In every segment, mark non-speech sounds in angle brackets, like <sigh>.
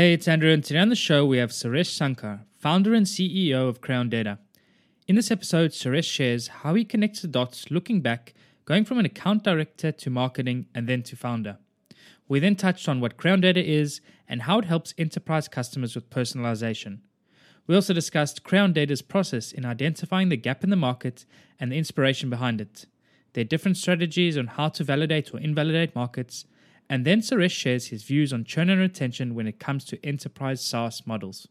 Hey, it's Andrew, and today on the show we have Suresh Shankar, founder and CEO of Crayon Data. In this episode, Suresh shares how he connects the dots looking back, going from an account director to marketing and then to founder. We then touched on what Crayon Data is and how it helps enterprise customers with personalization. We also discussed Crayon Data's process in identifying the gap in the market and the inspiration behind it, their different strategies on how to validate or invalidate markets, and then Suresh shares his views on churn and retention when it comes to enterprise SaaS models.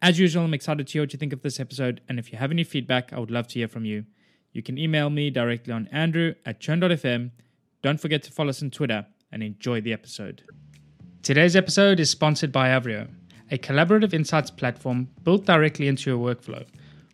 As usual, I'm excited to hear what you think of this episode, and if you have any feedback, I would love to hear from you. You can email me directly on andrew at churn.fm. Don't forget to follow us on Twitter and enjoy the episode. Today's episode is sponsored by Avrio, a collaborative insights platform built directly into your workflow.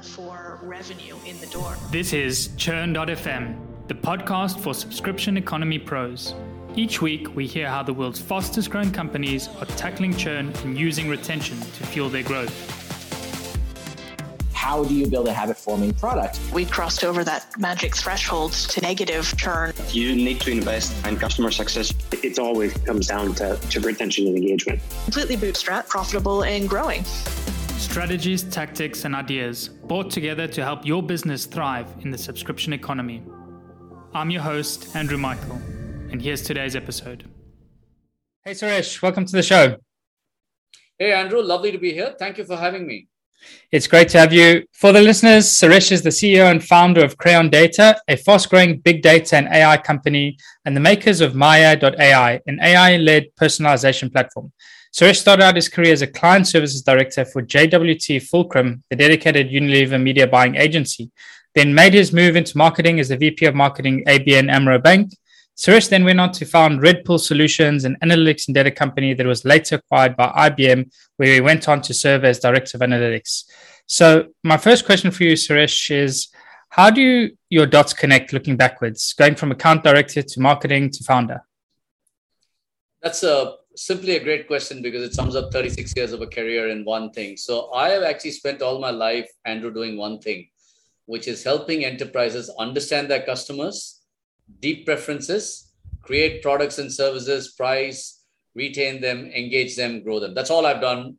Just for revenue in the door. This is Churn.fm, the podcast for subscription economy pros. Each week, we hear how the world's fastest growing companies are tackling churn and using retention to fuel their growth. How do you build a habit forming product? We crossed over that magic threshold to negative churn. You need to invest in customer success. It always comes down to, to retention and engagement. Completely bootstrap, profitable, and growing. Strategies, tactics, and ideas brought together to help your business thrive in the subscription economy. I'm your host, Andrew Michael, and here's today's episode. Hey, Suresh, welcome to the show. Hey, Andrew, lovely to be here. Thank you for having me. It's great to have you. For the listeners, Suresh is the CEO and founder of Crayon Data, a fast growing big data and AI company, and the makers of Maya.ai, an AI led personalization platform. Suresh started out his career as a client services director for JWT Fulcrum, the dedicated Unilever media buying agency, then made his move into marketing as the VP of marketing ABN Amro Bank. Suresh then went on to found Red Redpill Solutions, an analytics and data company that was later acquired by IBM, where he went on to serve as director of analytics. So, my first question for you, Suresh, is how do your dots connect looking backwards, going from account director to marketing to founder? That's a simply a great question because it sums up 36 years of a career in one thing. So I have actually spent all my life, Andrew, doing one thing, which is helping enterprises understand their customers, deep preferences, create products and services, price, retain them, engage them, grow them. That's all I've done.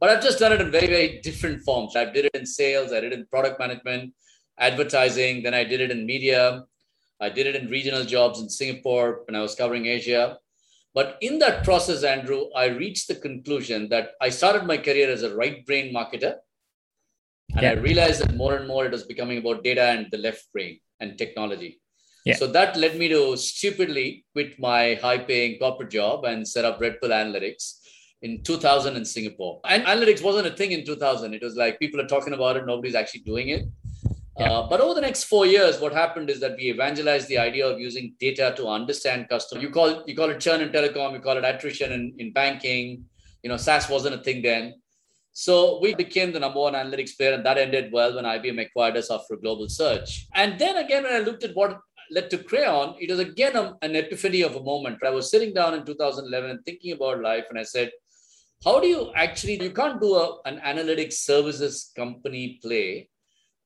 But I've just done it in very, very different forms. I did it in sales, I did it in product management, advertising, then I did it in media. I did it in regional jobs in Singapore when I was covering Asia. But in that process, Andrew, I reached the conclusion that I started my career as a right brain marketer. And yeah. I realized that more and more it was becoming about data and the left brain and technology. Yeah. So that led me to stupidly quit my high paying corporate job and set up Redpill Analytics in 2000 in Singapore. And analytics wasn't a thing in 2000. It was like people are talking about it, nobody's actually doing it. Yeah. Uh, but over the next four years, what happened is that we evangelized the idea of using data to understand customer. You call you call it churn in telecom, you call it attrition in, in banking. You know, SaaS wasn't a thing then. So we became the number one analytics player, and that ended well when IBM acquired us after a global search. And then again, when I looked at what led to Crayon, it was again a, an epiphany of a moment. I was sitting down in 2011 and thinking about life, and I said, how do you actually, you can't do a, an analytics services company play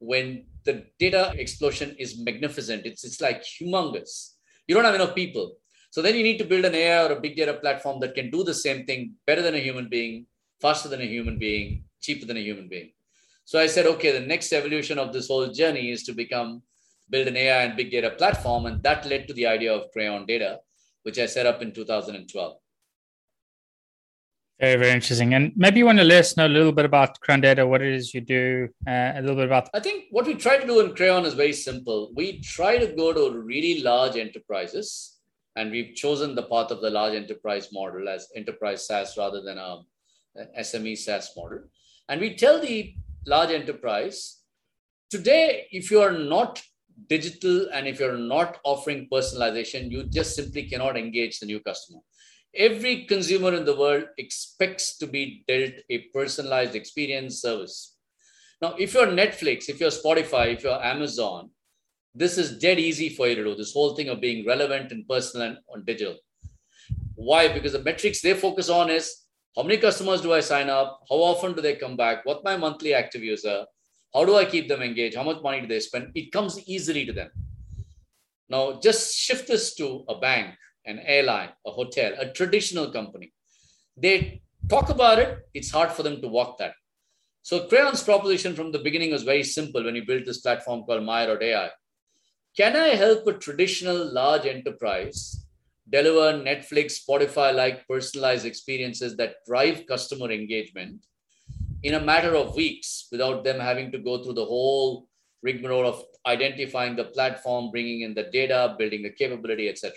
when the data explosion is magnificent. It's, it's like humongous. You don't have enough people. So then you need to build an AI or a big data platform that can do the same thing better than a human being, faster than a human being, cheaper than a human being. So I said, okay, the next evolution of this whole journey is to become build an AI and big data platform. And that led to the idea of Crayon Data, which I set up in 2012. Very, very interesting. And maybe you want to let us know a little bit about Crayon Data, what it is you do, uh, a little bit about. I think what we try to do in Crayon is very simple. We try to go to really large enterprises, and we've chosen the path of the large enterprise model as enterprise SaaS rather than a, a SME SaaS model. And we tell the large enterprise today, if you are not digital and if you're not offering personalization, you just simply cannot engage the new customer every consumer in the world expects to be dealt a personalized experience service. Now, if you're Netflix, if you're Spotify, if you're Amazon, this is dead easy for you to do. This whole thing of being relevant and personal and on digital. Why? Because the metrics they focus on is how many customers do I sign up? How often do they come back? What my monthly active user? How do I keep them engaged? How much money do they spend? It comes easily to them. Now, just shift this to a bank, an airline, a hotel, a traditional company. They talk about it, it's hard for them to walk that. So, Crayon's proposition from the beginning was very simple when we built this platform called Maya.ai. Can I help a traditional large enterprise deliver Netflix, Spotify like personalized experiences that drive customer engagement in a matter of weeks without them having to go through the whole rigmarole of identifying the platform, bringing in the data, building the capability, etc.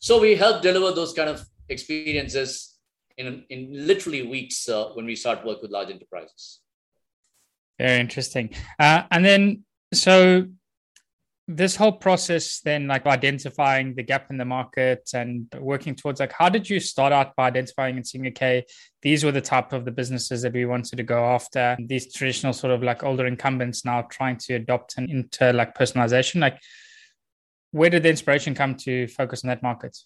So we help deliver those kind of experiences in, in literally weeks uh, when we start work with large enterprises. Very interesting. Uh, and then, so this whole process then like identifying the gap in the market and working towards like how did you start out by identifying and seeing okay these were the type of the businesses that we wanted to go after these traditional sort of like older incumbents now trying to adopt and into like personalization? Like where did the inspiration come to focus on that market?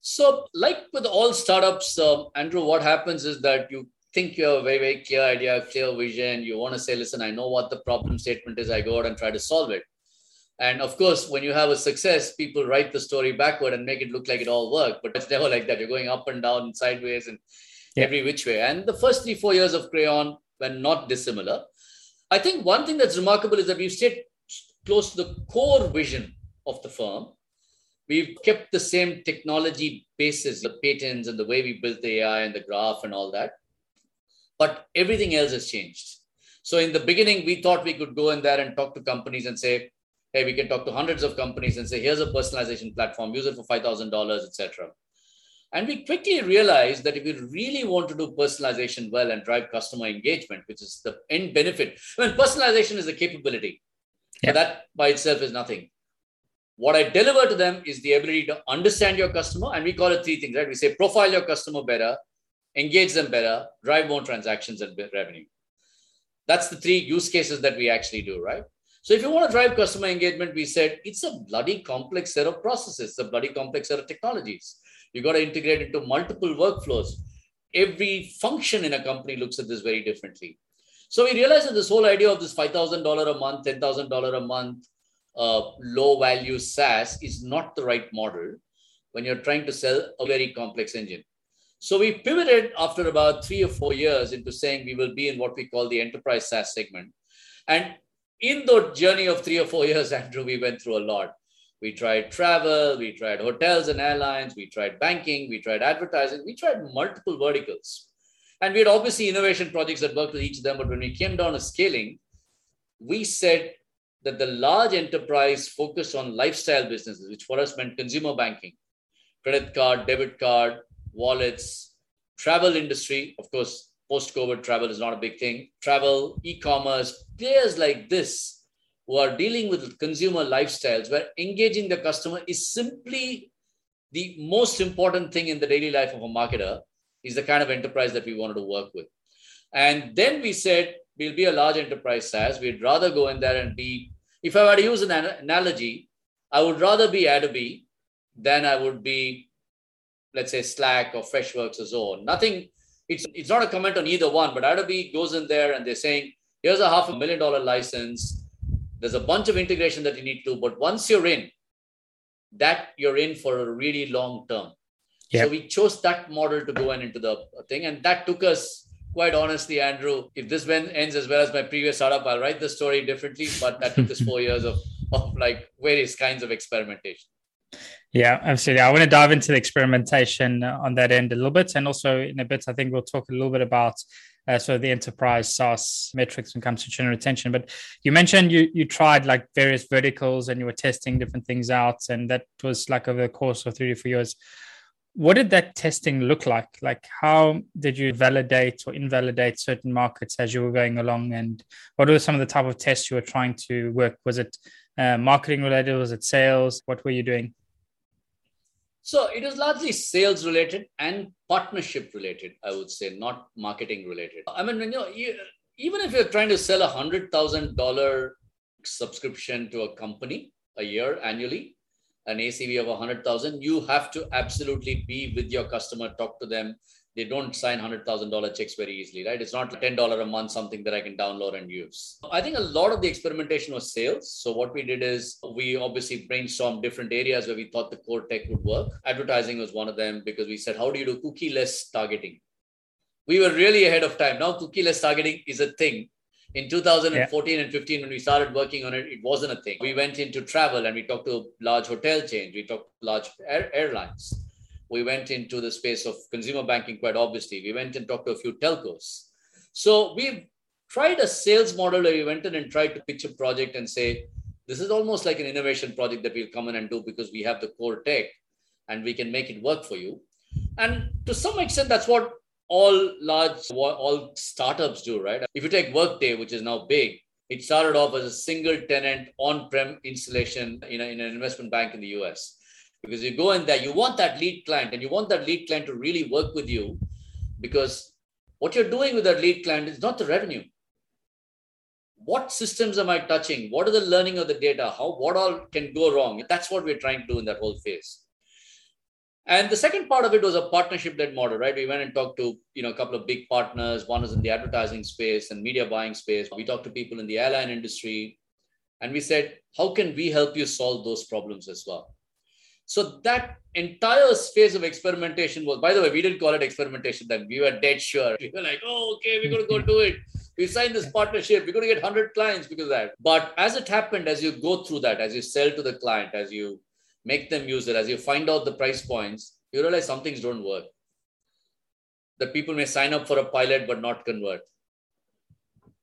So like with all startups uh, andrew what happens is that you think you have a very, very clear idea, clear vision. You want to say, listen, I know what the problem statement is. I go out and try to solve it. And of course, when you have a success, people write the story backward and make it look like it all worked. But it's never like that. You're going up and down and sideways and yeah. every which way. And the first three, four years of Crayon were not dissimilar. I think one thing that's remarkable is that we've stayed close to the core vision of the firm. We've kept the same technology basis, the patents and the way we built the AI and the graph and all that but everything else has changed. So in the beginning, we thought we could go in there and talk to companies and say, hey, we can talk to hundreds of companies and say, here's a personalization platform, use it for $5,000, etc. And we quickly realized that if you really want to do personalization well and drive customer engagement, which is the end benefit, I mean, personalization is the capability. Yeah. That by itself is nothing. What I deliver to them is the ability to understand your customer, and we call it three things, right? We say profile your customer better, engage them better, drive more transactions and revenue. That's the three use cases that we actually do, right? So if you want to drive customer engagement, we said it's a bloody complex set of processes, a bloody complex set of technologies. You got to integrate into multiple workflows. Every function in a company looks at this very differently. So we realized that this whole idea of this $5,000 a month, $10,000 a month, uh, low value SaaS is not the right model when you're trying to sell a very complex engine. So we pivoted after about three or four years into saying we will be in what we call the enterprise SaaS segment. And in the journey of three or four years, <laughs> Andrew, we went through a lot. We tried travel, we tried hotels and airlines, we tried banking, we tried advertising, we tried multiple verticals. And we had obviously innovation projects that worked with each of them. But when we came down to scaling, we said that the large enterprise focused on lifestyle businesses, which for us meant consumer banking, credit card, debit card, wallets, travel industry. Of course, post COVID travel is not a big thing. Travel, e commerce, players like this who are dealing with consumer lifestyles where engaging the customer is simply the most important thing in the daily life of a marketer is the kind of enterprise that we wanted to work with. And then we said, we'll be a large enterprise SaaS. We'd rather go in there and be, if I were to use an analogy, I would rather be Adobe than I would be let's say Slack or Freshworks or Zoho. Nothing, it's, it's not a comment on either one, but Adobe goes in there and they're saying, here's a half a million dollar license. There's a bunch of integration that you need to do, but once you're in, that you're in for a really long term. Yep. So we chose that model to go in into the thing. And that took us, quite honestly, Andrew, if this ends as well as my previous startup, I'll write the story differently. But that took us four <laughs> years of, of like various kinds of experimentation. Yeah, absolutely. I want to dive into the experimentation on that end a little bit. And also in a bit, I think we'll talk a little bit about uh, of the enterprise SaaS metrics when it comes to churn retention. But you mentioned you you tried like various verticals and you were testing different things out, and that was like over the course of three to four years. What did that testing look like? Like, how did you validate or invalidate certain markets as you were going along? And what were some of the type of tests you were trying to work? Was it uh, marketing related? Was it sales? What were you doing? So it is largely sales related and partnership related, I would say, not marketing related. I mean, you know, you, even if you're trying to sell a hundred thousand dollar subscription to a company a year annually, an ACV of a hundred thousand, you have to absolutely be with your customer, talk to them, they don't sign $100,000 checks very easily, right? It's not $10 a month, something that I can download and use. I think a lot of the experimentation was sales. So what we did is we obviously brainstormed different areas where we thought the core tech would work. Advertising was one of them because we said, how do you do cookie-less targeting? We were really ahead of time. Now cookie-less targeting is a thing. In 2014 yeah. and 15, when we started working on it, it wasn't a thing. We went into travel and we talked to large hotel chains, we talked to large air- airlines we went into the space of consumer banking quite obviously. We went and talked to a few telcos. So we tried a sales model where we went in and tried to pitch a project and say, this is almost like an innovation project that we'll come in and do because we have the core tech and we can make it work for you. And to some extent, that's what all large, all startups do, right? If you take Workday, which is now big, it started off as a single tenant on-prem installation in, a, in an investment bank in the US because you go in there, you want that lead client and you want that lead client to really work with you because what you're doing with that lead client is not the revenue. What systems am I touching? What are the learning of the data? How what all can go wrong? That's what we're trying to do in that whole phase. And the second part of it was a partnership-led model, right? We went and talked to you know a couple of big partners. One is in the advertising space and media buying space. We talked to people in the airline industry, and we said, how can we help you solve those problems as well? So that entire phase of experimentation was, by the way, we didn't call it experimentation then. We were dead sure. We were like, oh, okay, we're going to go do it. We signed this partnership. We're going to get 100 clients because of that. But as it happened, as you go through that, as you sell to the client, as you make them use it, as you find out the price points, you realize some things don't work. That people may sign up for a pilot but not convert.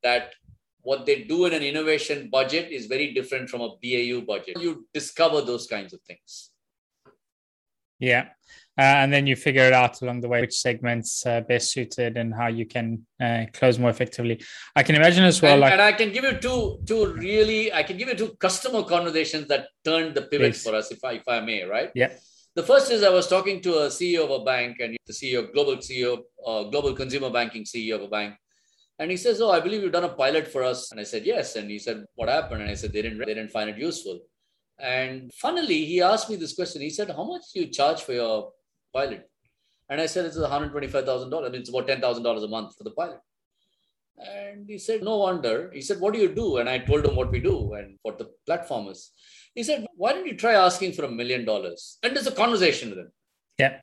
That what they do in an innovation budget is very different from a BAU budget. You discover those kinds of things. Yeah. Uh, and then you figure it out along the way which segments uh, best suited and how you can uh, close more effectively. I can imagine as well. And, like, and I can give you two, two really, I can give you two customer conversations that turned the pivot please. for us, if I, if I may, right? Yeah. The first is I was talking to a CEO of a bank and the CEO, global CEO, uh, global consumer banking CEO of a bank. And he says, "Oh, I believe you've done a pilot for us." And I said, "Yes." And he said, "What happened?" And I said, "They didn't. They didn't find it useful." And funnily, he asked me this question. He said, How much do you charge for your pilot? And I said, It's $125,000. It's about $10,000 a month for the pilot. And he said, No wonder. He said, What do you do? And I told him what we do and what the platform is. He said, Why don't you try asking for a million dollars? And there's a conversation with him. Yeah.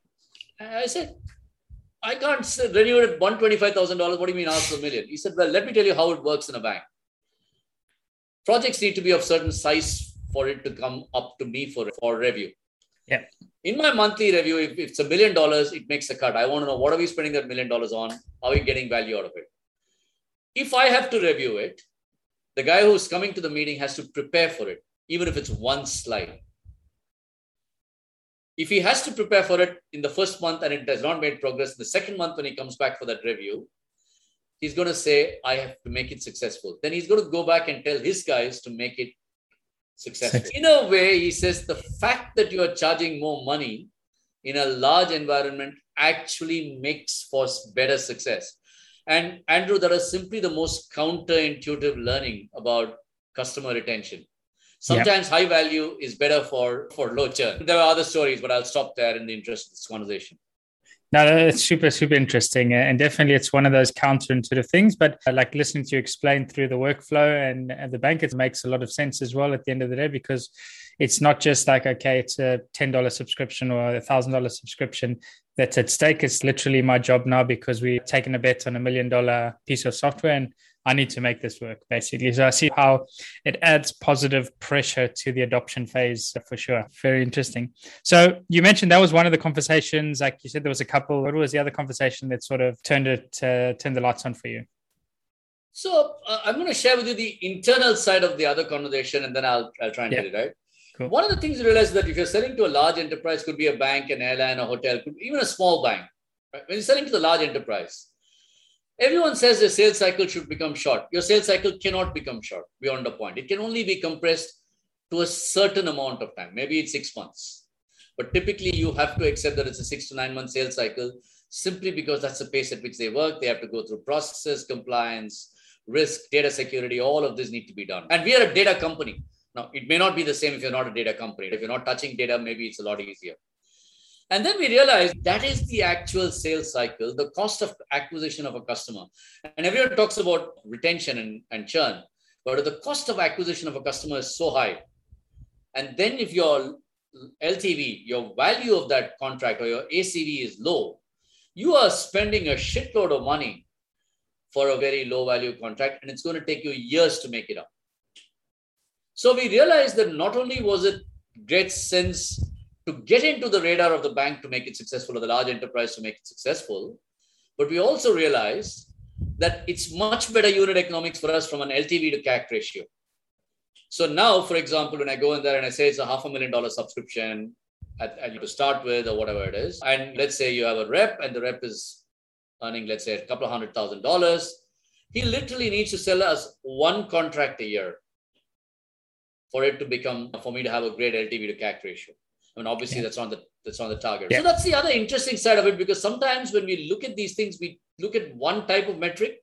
And I said, I can't renew it at $125,000. What do you mean ask for a million? He said, Well, let me tell you how it works in a bank. Projects need to be of certain size for it to come up to me for, for review. Yeah. In my monthly review, if, if it's a million dollars, it makes a cut. I want to know what are we spending that million dollars on? Are we getting value out of it? If I have to review it, the guy who's coming to the meeting has to prepare for it, even if it's one slide. If he has to prepare for it in the first month and it has not made progress, the second month when he comes back for that review, he's going to say, I have to make it successful. Then he's going to go back and tell his guys to make it successful. In a way, he says the fact that you are charging more money in a large environment actually makes for better success. And Andrew, that is simply the most counterintuitive learning about customer retention. Sometimes yep. high value is better for, for low churn. There are other stories, but I'll stop there in the interest of this conversation. No, it's super, super interesting. And definitely it's one of those counterintuitive things. But uh, like listening to you explain through the workflow and, and the bank, it makes a lot of sense as well at the end of the day because it's not just like, okay, it's a $10 subscription or a $1,000 subscription that's at stake. It's literally my job now because we've taken a bet on a million dollar piece of software and I need to make this work, basically. So I see how it adds positive pressure to the adoption phase for sure. Very interesting. So you mentioned that was one of the conversations. Like you said, there was a couple. What was the other conversation that sort of turned it, uh, turned the lights on for you? So uh, I'm going to share with you the internal side of the other conversation, and then I'll, I'll try and yeah. get it right. Cool. One of the things you realize is that if you're selling to a large enterprise, could be a bank, an airline, a hotel, could even a small bank. Right? When you're selling to the large enterprise, Everyone says the sales cycle should become short. Your sales cycle cannot become short beyond a point. It can only be compressed to a certain amount of time. Maybe it's six months. But typically, you have to accept that it's a six to nine month sales cycle simply because that's the pace at which they work. They have to go through processes, compliance, risk, data security, all of this need to be done. And we are a data company. Now, it may not be the same if you're not a data company. If you're not touching data, maybe it's a lot easier. And then we realized that is the actual sales cycle, the cost of acquisition of a customer. And everyone talks about retention and, and churn, but the cost of acquisition of a customer is so high. And then if your LTV, your value of that contract or your ACV is low, you are spending a shitload of money for a very low value contract, and it's going to take you years to make it up. So we realized that not only was it great sense to get into the radar of the bank to make it successful or the large enterprise to make it successful, but we also realized that it's much better unit economics for us from an LTV to CAC ratio. So now, for example, when I go in there and I say it's a half a million dollar subscription, at, at to start with or whatever it is. And let's say you have a rep and the rep is earning, let's say, a couple of hundred thousand dollars. He literally needs to sell us one contract a year for it to become, for me to have a great LTV to CAC ratio. I mean, obviously, yeah. that's on the that's on the target. Yeah. So that's the other interesting side of it because sometimes when we look at these things, we look at one type of metric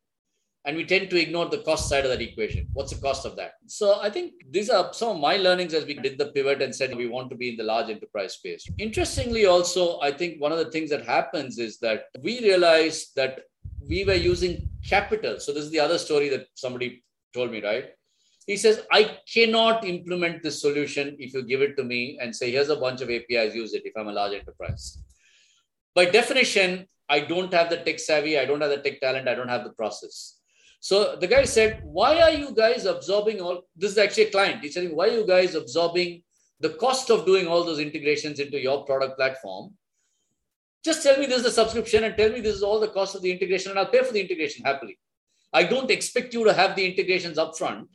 and we tend to ignore the cost side of that equation. What's the cost of that? So I think these are some of my learnings as we did the pivot and said we want to be in the large enterprise space. Interestingly, also, I think one of the things that happens is that we realized that we were using capital. So this is the other story that somebody told me, right? He says, I cannot implement this solution if you give it to me and say, here's a bunch of APIs, use it if I'm a large enterprise. By definition, I don't have the tech savvy, I don't have the tech talent, I don't have the process. So the guy said, Why are you guys absorbing all this? Is actually a client. He's saying, Why are you guys absorbing the cost of doing all those integrations into your product platform? Just tell me this is the subscription and tell me this is all the cost of the integration, and I'll pay for the integration happily. I don't expect you to have the integrations upfront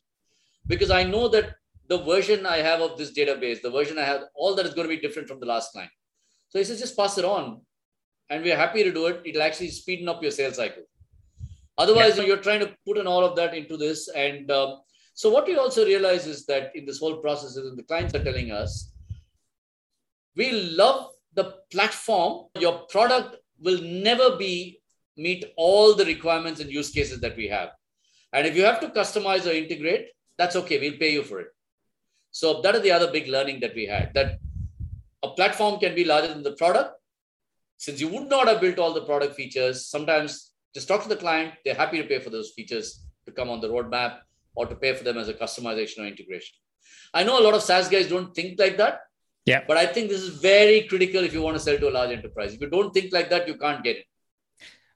because I know that the version I have of this database, the version I have, all that is going to be different from the last client. So he says, just pass it on. And we're happy to do it. It'll actually speeden up your sales cycle. Otherwise, yeah. you're trying to put in all of that into this. And um, so, what we also realize is that in this whole process, is the clients are telling us, we love the platform. Your product will never be meet all the requirements and use cases that we have. And if you have to customize or integrate, that's okay. We'll pay you for it. So that is the other big learning that we had that a platform can be larger than the product. Since you would not have built all the product features, sometimes just talk to the client. They're happy to pay for those features to come on the roadmap or to pay for them as a customization or integration. I know a lot of SaaS guys don't think like that. Yeah. But I think this is very critical if you want to sell to a large enterprise. If you don't think like that, you can't get it.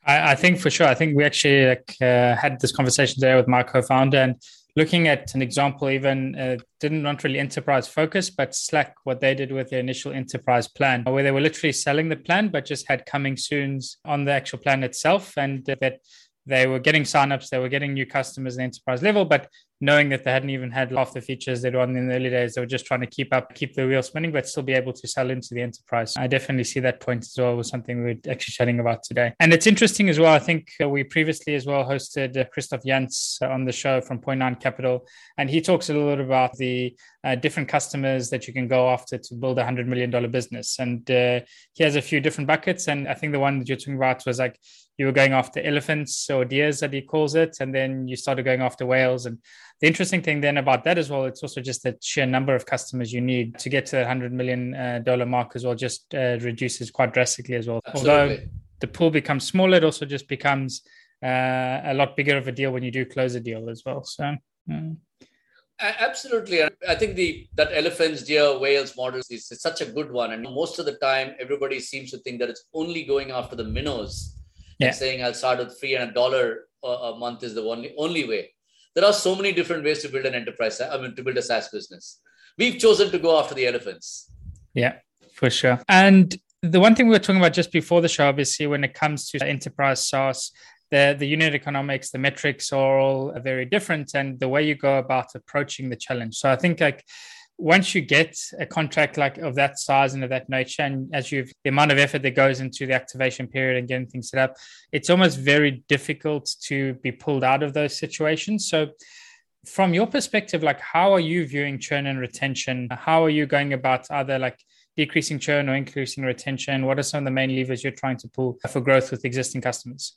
I, I think for sure. I think we actually like, uh, had this conversation there with my co-founder, and looking at an example, even uh, didn't want really enterprise focus, but Slack, what they did with their initial enterprise plan, where they were literally selling the plan, but just had coming soons on the actual plan itself, and that they were getting signups, they were getting new customers at enterprise level, but knowing that they hadn't even had half the features they'd won in the early days, they were just trying to keep up, keep the wheel spinning, but still be able to sell into the enterprise. I definitely see that point as well was something we are actually chatting about today. And it's interesting as well. I think uh, we previously as well hosted uh, Christoph Janz on the show from Point Nine Capital, and he talks a little bit about the uh, different customers that you can go after to build a hundred million dollar business. And uh, he has a few different buckets. And I think the one that you're talking about was like you were going after elephants or deers, that he calls it, and then you started going after whales. And the interesting thing then about that as well, it's also just the sheer number of customers you need to get to the hundred million dollar mark as well. Just uh, reduces quite drastically as well. Absolutely. Although the pool becomes smaller, it also just becomes uh, a lot bigger of a deal when you do close a deal as well. So. Mm. Absolutely, I think the that elephants, deer, whales model is such a good one, and most of the time, everybody seems to think that it's only going after the minnows yeah. and saying I'll start with free and a dollar a month is the only only way. There are so many different ways to build an enterprise. I mean, to build a SaaS business. We've chosen to go after the elephants. Yeah, for sure. And the one thing we were talking about just before the show, obviously, when it comes to enterprise SaaS, the, the unit economics, the metrics are all very different, and the way you go about approaching the challenge. So I think like once you get a contract like of that size and of that nature, and as you've the amount of effort that goes into the activation period and getting things set up, it's almost very difficult to be pulled out of those situations. So from your perspective, like how are you viewing churn and retention? How are you going about either like decreasing churn or increasing retention? What are some of the main levers you're trying to pull for growth with existing customers?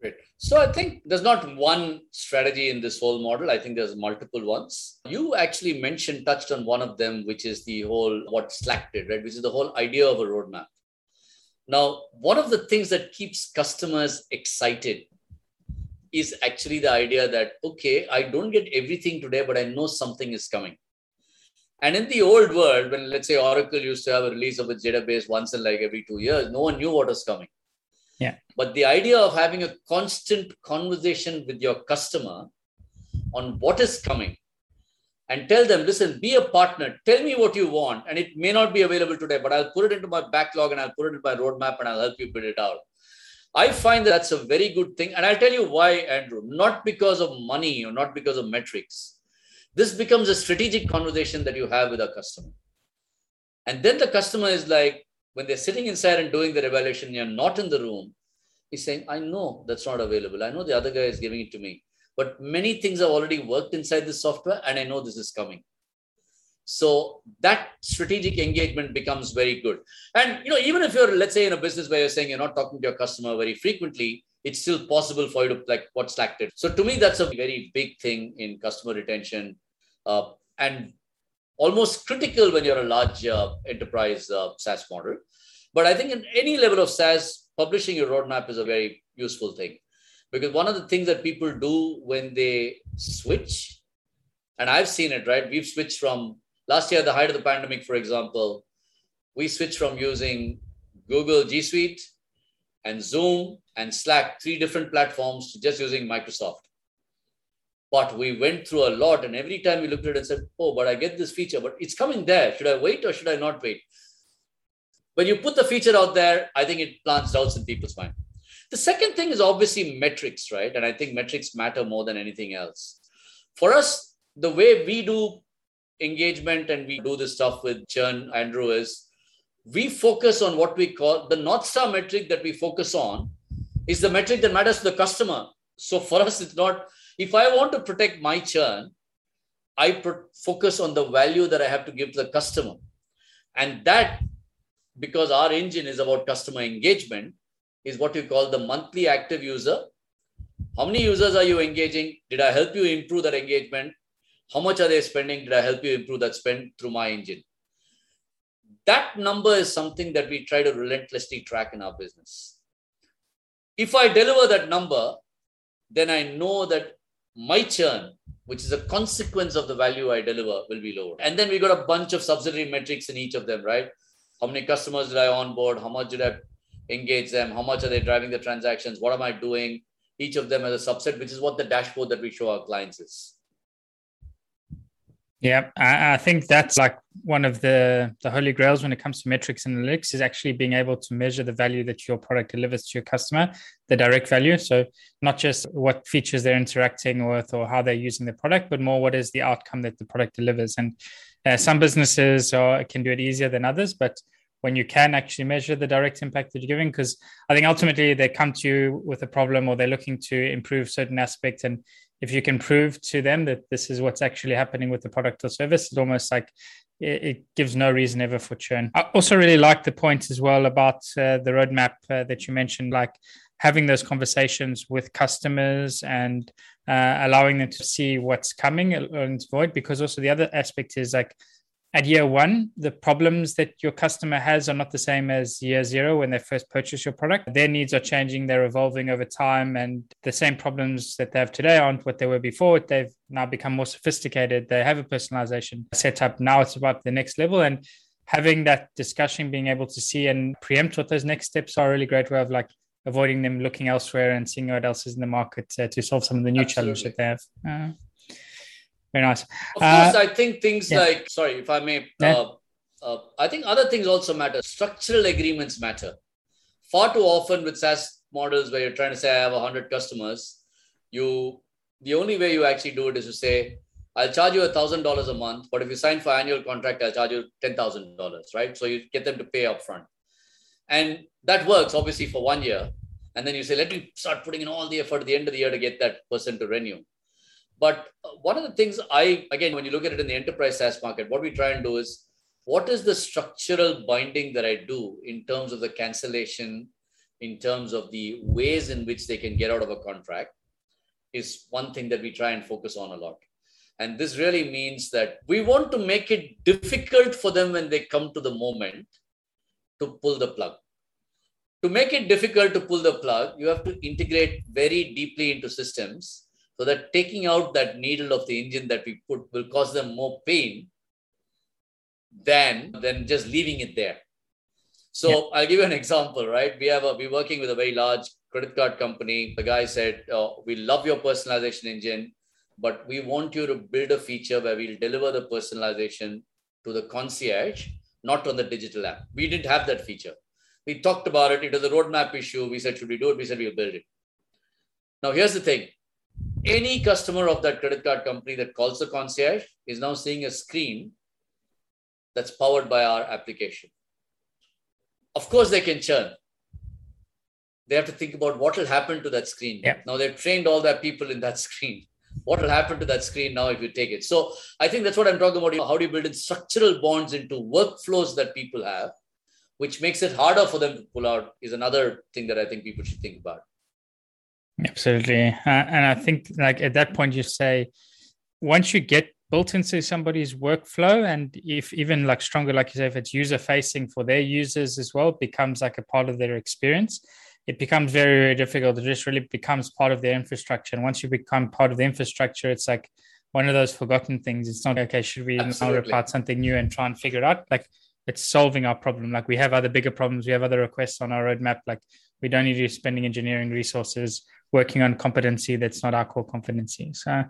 Great. So I think there's not one strategy in this whole model. I think there's multiple ones. You actually mentioned, touched on one of them, which is the whole what Slack did, right? Which is the whole idea of a roadmap. Now, one of the things that keeps customers excited is actually the idea that, okay, I don't get everything today, but I know something is coming. And in the old world, when let's say Oracle used to have a release of its database once in like every two years, no one knew what was coming. Yeah. But the idea of having a constant conversation with your customer on what is coming and tell them, listen, be a partner, tell me what you want. And it may not be available today, but I'll put it into my backlog and I'll put it in my roadmap and I'll help you build it out. I find that that's a very good thing. And I'll tell you why, Andrew, not because of money or not because of metrics. This becomes a strategic conversation that you have with a customer. And then the customer is like, when they're sitting inside and doing the evaluation, you're not in the room, he's saying, I know that's not available. I know the other guy is giving it to me. But many things have already worked inside the software, and I know this is coming. So that strategic engagement becomes very good. And you know, even if you're, let's say, in a business where you're saying you're not talking to your customer very frequently, it's still possible for you to like what Slack did. So to me, that's a very big thing in customer retention, uh, and almost critical when you're a large uh, enterprise uh, SaaS model. But I think in any level of SaaS, publishing your roadmap is a very useful thing because one of the things that people do when they switch, and I've seen it, right? We've switched from last year, the height of the pandemic, for example, we switched from using Google G Suite and Zoom and Slack, three different platforms, to just using Microsoft. But we went through a lot, and every time we looked at it and said, Oh, but I get this feature, but it's coming there. Should I wait or should I not wait? When you put the feature out there, I think it plants doubts in people's mind. The second thing is obviously metrics, right? And I think metrics matter more than anything else. For us, the way we do engagement and we do this stuff with churn, Andrew, is we focus on what we call the North Star metric that we focus on is the metric that matters to the customer. So for us, it's not, if I want to protect my churn, I pro- focus on the value that I have to give to the customer. And that, because our engine is about customer engagement, is what we call the monthly active user. How many users are you engaging? Did I help you improve that engagement? How much are they spending? Did I help you improve that spend through my engine? That number is something that we try to relentlessly track in our business. If I deliver that number, then I know that my churn, which is a consequence of the value I deliver, will be lower. And then we got a bunch of subsidiary metrics in each of them, right? How many customers did I onboard? How much did I engage them? How much are they driving the transactions? What am I doing? Each of them as a subset, which is what the dashboard that we show our clients is. Yeah, I, I, think that's like one of the the holy grails when it comes to metrics and analytics is actually being able to measure the value that your product delivers to your customer, the direct value. So not just what features they're interacting with or how they're using the product, but more what is the outcome that the product delivers. And uh, some businesses are, can do it easier than others, but when you can actually measure the direct impact that you're giving because i think ultimately they come to you with a problem or they're looking to improve certain aspects and if you can prove to them that this is what's actually happening with the product or service it's almost like it, it gives no reason ever for churn. I also really like the point as well about uh, the roadmap uh, that you mentioned like having those conversations with customers and uh, allowing them to see what's coming and avoid because also the other aspect is like at year one, the problems that your customer has are not the same as year zero when they first purchase your product. Their needs are changing, they're evolving over time, and the same problems that they have today aren't what they were before. They've now become more sophisticated. They have a personalization set up. Now it's about the next level. And having that discussion, being able to see and preempt what those next steps are, a really great way of like avoiding them looking elsewhere and seeing what else is in the market uh, to solve some of the new Absolutely. challenges that they have. Uh, very nice. Of uh, course, I think things yeah. like, sorry, if I may, yeah. uh, uh, I think other things also matter. Structural agreements matter. Far too often with SaaS models where you're trying to say, I have 100 customers, you the only way you actually do it is to say, I'll charge you a $1,000 a month, but if you sign for annual contract, I'll charge you $10,000, right? So you get them to pay upfront. And that works obviously for one year. And then you say, let me start putting in all the effort at the end of the year to get that person to renew. But uh, one of the things I, again, when you look at it in the enterprise SaaS market, what we try and do is what is the structural binding that I do in terms of the cancellation, in terms of the ways in which they can get out of a contract, is one thing that we try and focus on a lot. And this really means that we want to make it difficult for them when they come to the moment to pull the plug. To make it difficult to pull the plug, you have to integrate very deeply into systems so that taking out that needle of the engine that we put will cause them more pain than, than just leaving it there. So yeah. I'll give you an example, right? We have a, we're working with a very large credit card company. The guy said, oh, "We love your personalization engine, but we want you to build a feature where we'll deliver the personalization to the concierge, not on the digital app." We didn't have that feature. We talked about it. It was a roadmap issue. We said, "Should we do it?" We said, "We'll build it." Now here's the thing: any customer of that credit card company that calls the concierge is now seeing a screen that's powered by our application. Of course, they can churn. They have to think about what will happen to that screen. Yeah. Now they've trained all their people in that <laughs> screen. What will happen to that screen now if you take it? So I think that's what I'm talking about. How do you build in structural bonds into workflows that people have, which makes it harder for them to pull out, is another thing that I think people should think about. Absolutely. Uh, and I think like at that point you say, once you get built into somebody's workflow and if even like stronger, like you say, if it's user facing for their users as well, becomes like a part of their experience, it becomes very, very difficult. It just really becomes part of their infrastructure. And once you become part of the infrastructure, it's like one of those forgotten things. It's not okay, should we Absolutely. now report something new and try and figure it out? Like it's solving our problem. Like we have other bigger problems, we have other requests on our roadmap. Like we don't need to be spending engineering resources working on competency that's not our core competency. So,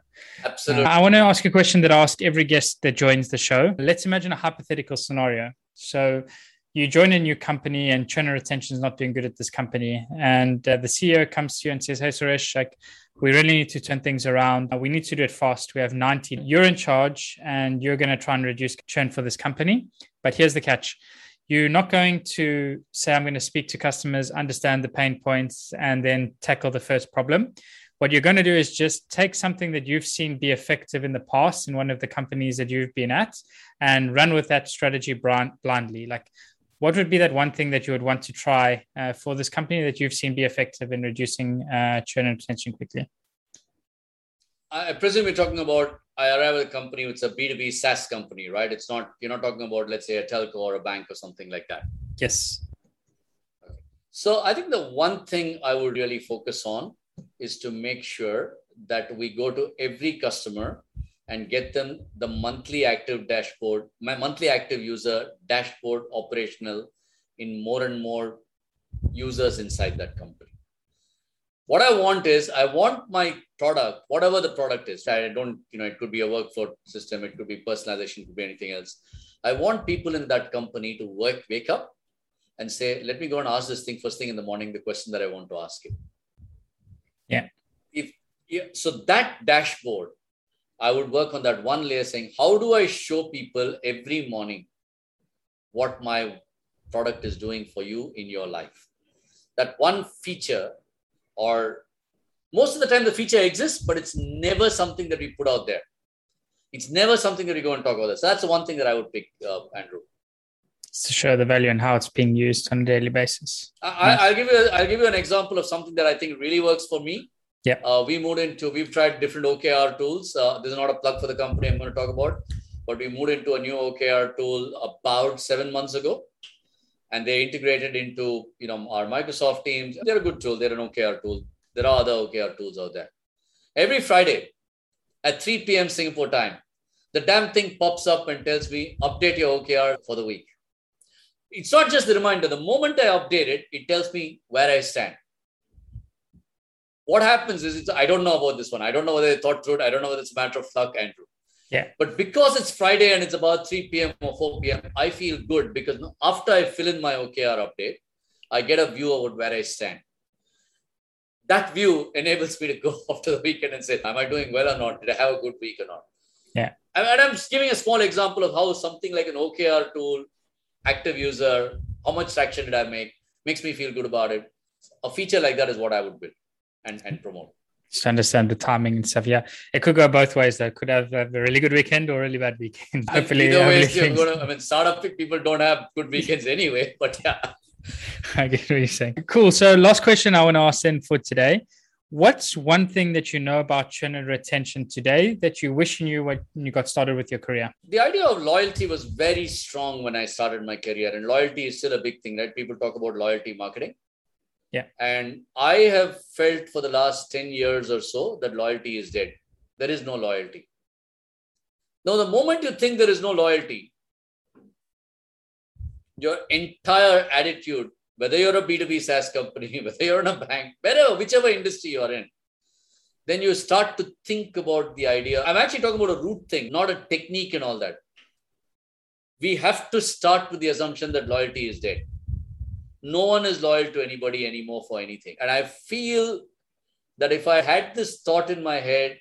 absolutely. Uh, I want to ask a question that I ask every guest that joins the show. Let's imagine a hypothetical scenario. So, you join a new company and churn retention is not doing good at this company. And uh, the CEO comes to you and says, Hey, Suresh, like, we really need to turn things around. We need to do it fast. We have 90. You're in charge and you're going to try and reduce churn for this company. But here's the catch you're not going to say, I'm going to speak to customers, understand the pain points, and then tackle the first problem. What you're going to do is just take something that you've seen be effective in the past in one of the companies that you've been at and run with that strategy blindly. Like, what would be that one thing that you would want to try uh, for this company that you've seen be effective in reducing uh, churn and retention quickly? I presume we're talking about I arrive at a company, it's a B2B SaaS company, right? It's not, you're not talking about, let's say, a telco or a bank or something like that. Yes. Okay. So I think the one thing I would really focus on is to make sure that we go to every customer and get them the monthly active dashboard, my monthly active user dashboard operational in more and more users inside that company what I want is I want my product, whatever the product is. I don't, you know, it could be a workflow system, it could be personalization, it could be anything else. I want people in that company to work, wake up and say, let me go and ask this thing first thing in the morning, the question that I want to ask you. Yeah. If yeah, so that dashboard, I would work on that one layer saying, how do I show people every morning what my product is doing for you in your life? That one feature or most of the time the feature exists, but it's never something that we put out there. It's never something that we go and talk about. So that's the one thing that I would pick, uh, Andrew. To show the value and how it's being used on a daily basis. I, will give you. A, I'll give you an example of something that I think really works for me. Yeah. Uh, we moved into. We've tried different OKR tools. Uh, this is not a plug for the company I'm going to talk about, but we moved into a new OKR tool about seven months ago and they're integrated into you know our Microsoft Teams. They're a good tool. They're an OKR tool. There are other OKR tools out there. Every Friday at 3 p.m. Singapore time, the damn thing pops up and tells me update your OKR for the week. It's not just the reminder. The moment I update it, it tells me where I stand. What happens is I don't know about this one. I don't know whether they thought through it. I don't know whether it's a matter of luck, Andrew. Yeah. But because it's Friday and it's about 3 p.m. or 4 p.m., I feel good because after I fill in my OKR update, I get a view of where I stand. That view enables me to go <laughs> after the weekend and say, Am I doing well or not? Did I have a good week or not? Yeah. And I'm just giving a small example of how something like an OKR tool, active user, how much traction did I make, makes me feel good about it. A feature like that is what I would build and, and promote. Just understand the timing and stuff. Yeah, it could go both ways. Though, could have, have a really good weekend or a really bad weekend. <laughs> Hopefully, either way, you're gonna. I mean, startup people don't have good weekends anyway. <laughs> But yeah, <laughs> I get what you're saying. Cool. So, last question I want to ask then for today. What's one thing that you know about churn and retention today that you wish you knew when you got started with your career? The idea of loyalty was very strong when I started my career, and loyalty is still a big thing, right? People talk about loyalty marketing. Yeah. And I have felt for the last 10 years or so that loyalty is dead. There is no loyalty. Now, the moment you think there is no loyalty, your entire attitude whether you're a B2B SaaS company, <laughs> whether you're in a bank, wherever, whichever industry you're in, then you start to think about the idea. I'm actually talking about a root thing, not a technique and all that. We have to start with the assumption that loyalty is dead. No one is loyal to anybody anymore for anything. And I feel that if I had this thought in my head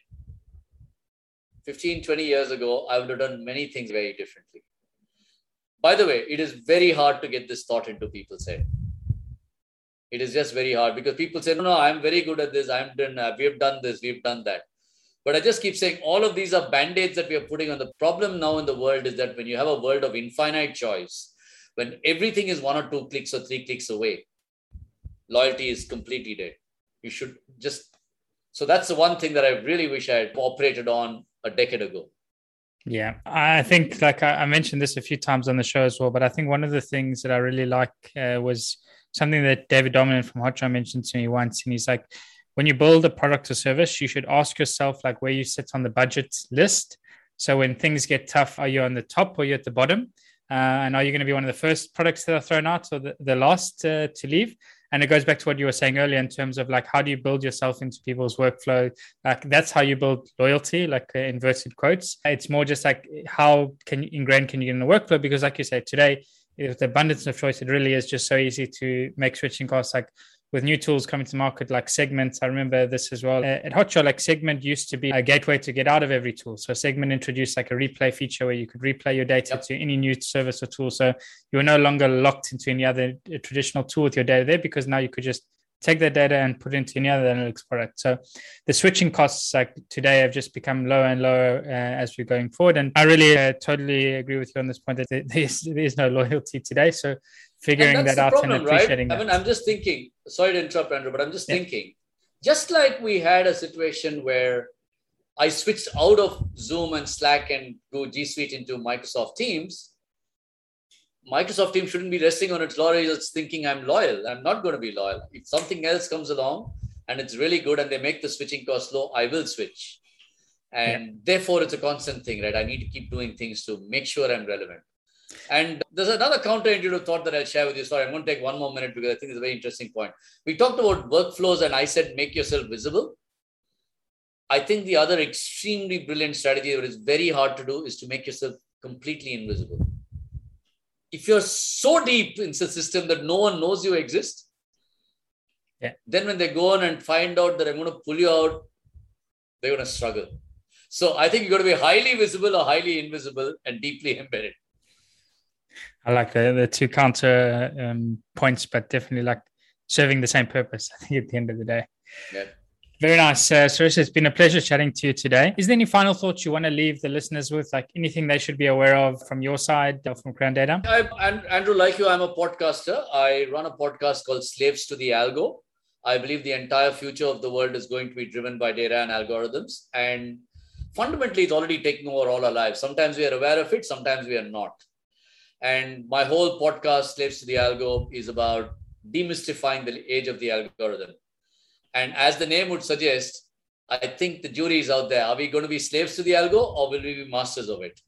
15, 20 years ago, I would have done many things very differently. By the way, it is very hard to get this thought into people's head it is just very hard because people say, no, no, I'm very good at this. I'm done. Uh, we've done this. We've done that. But I just keep saying all of these are band-aids that we are putting on. The problem now in the world is that when you have a world of infinite choice, when everything is one or two clicks or three clicks away, loyalty is completely dead. You should just so that's the one thing that I really wish I had operated on a decade ago. Yeah, I think like I mentioned this a few times on the show as well, but I think one of the things that I really like uh, was something that David Darmanin from Hotjar mentioned to me once. And he's like, when you build a product or service, you should ask yourself like where you sit on the budget list. So when things get tough, are you on the top or you at the bottom? Uh, and are you going to be one of the first products that are thrown out or the, the last to leave? And it goes back to what you were saying earlier in terms of like how do you build yourself into people's workflow? Like that's how you build loyalty, like uh, inverted quotes. It's more just like how can you ingrain can you get in the workflow? Because like you said today, with the abundance of choice, it really is just so easy to make switching costs. Like with new tools coming to market, like Segment, I remember this as well. At Hotjar, like Segment used to be a gateway to get out of every tool. So Segment introduced like a replay feature where you could replay your data yep. to any new service or tool. So you were no longer locked into any other traditional tool with your data there because now you could just take that data and put it into any other analytics product. So the switching costs like today have just become lower and lower uh, as we're going forward. And I really uh, totally agree with you on this point that there <laughs> is, there is no loyalty today. So figuring that out problem, and appreciating right? I mean, I'm just thinking, sorry to interrupt, Andrew, but I'm just yeah. thinking, just like we had a situation where I switched out of Zoom and Slack and go G Suite into Microsoft Teams, Microsoft team shouldn't be resting on its laurels thinking I'm loyal. I'm not going to be loyal. If something else comes along and it's really good and they make the switching cost low, I will switch. And yeah. therefore, it's a constant thing, right? I need to keep doing things to make sure I'm relevant. And there's another counterintuitive thought that I'll share with you. Sorry, I'm going to take one more minute because I think it's a very interesting point. We talked about workflows, and I said make yourself visible. I think the other extremely brilliant strategy that is very hard to do is to make yourself completely invisible if you're so deep in the system that no one knows you exist, yeah. then when they go on and find out that I'm going to pull you out, they're going to struggle. So I think you've got to be highly visible or highly invisible and deeply embedded. I like the, the two counter um, points, but definitely like serving the same purpose, <laughs> I think, at the end of the day. Yeah. Very nice. Uh, Suresh, it's been a pleasure chatting to you today. Is there any final thoughts you want to leave the listeners with, like anything they should be aware of from your side or from Crayon Data? I, Andrew, like you, I'm a podcaster. I run a podcast called Slaves to the Algo. I believe the entire future of the world is going to be driven by data and algorithms. And fundamentally, it's already taking over all our lives. Sometimes we are aware of it, sometimes we are not. And my whole podcast, Slaves to the Algo, is about demystifying the age of the algorithm and as the name would suggest, I think the jury is out there. Are we going to be slaves to the algo or will we be masters of it?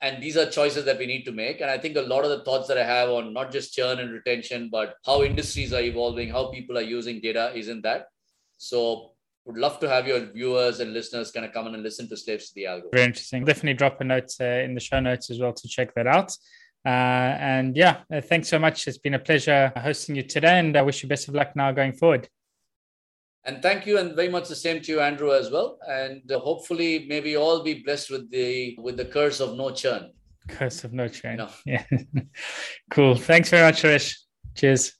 And these are choices that we need to make. And I think a lot of the thoughts that I have on not just churn and retention, but how industries are evolving, how people are using data is in that. So would love to have your viewers and listeners kind of come in and listen to Slaves to the Algo. Very interesting. Definitely drop a note uh, in the show notes as well to check that out. Uh, and yeah, uh, thanks so much. It's been a pleasure hosting you today, and I wish you best of luck now going forward. And thank you, and very much the same to you, Andrew, as well. And uh, hopefully, maybe all be blessed with the with the curse of no churn. Curse of no churn. No. <laughs> Yeah. cool. Thanks very much, Suresh. Cheers.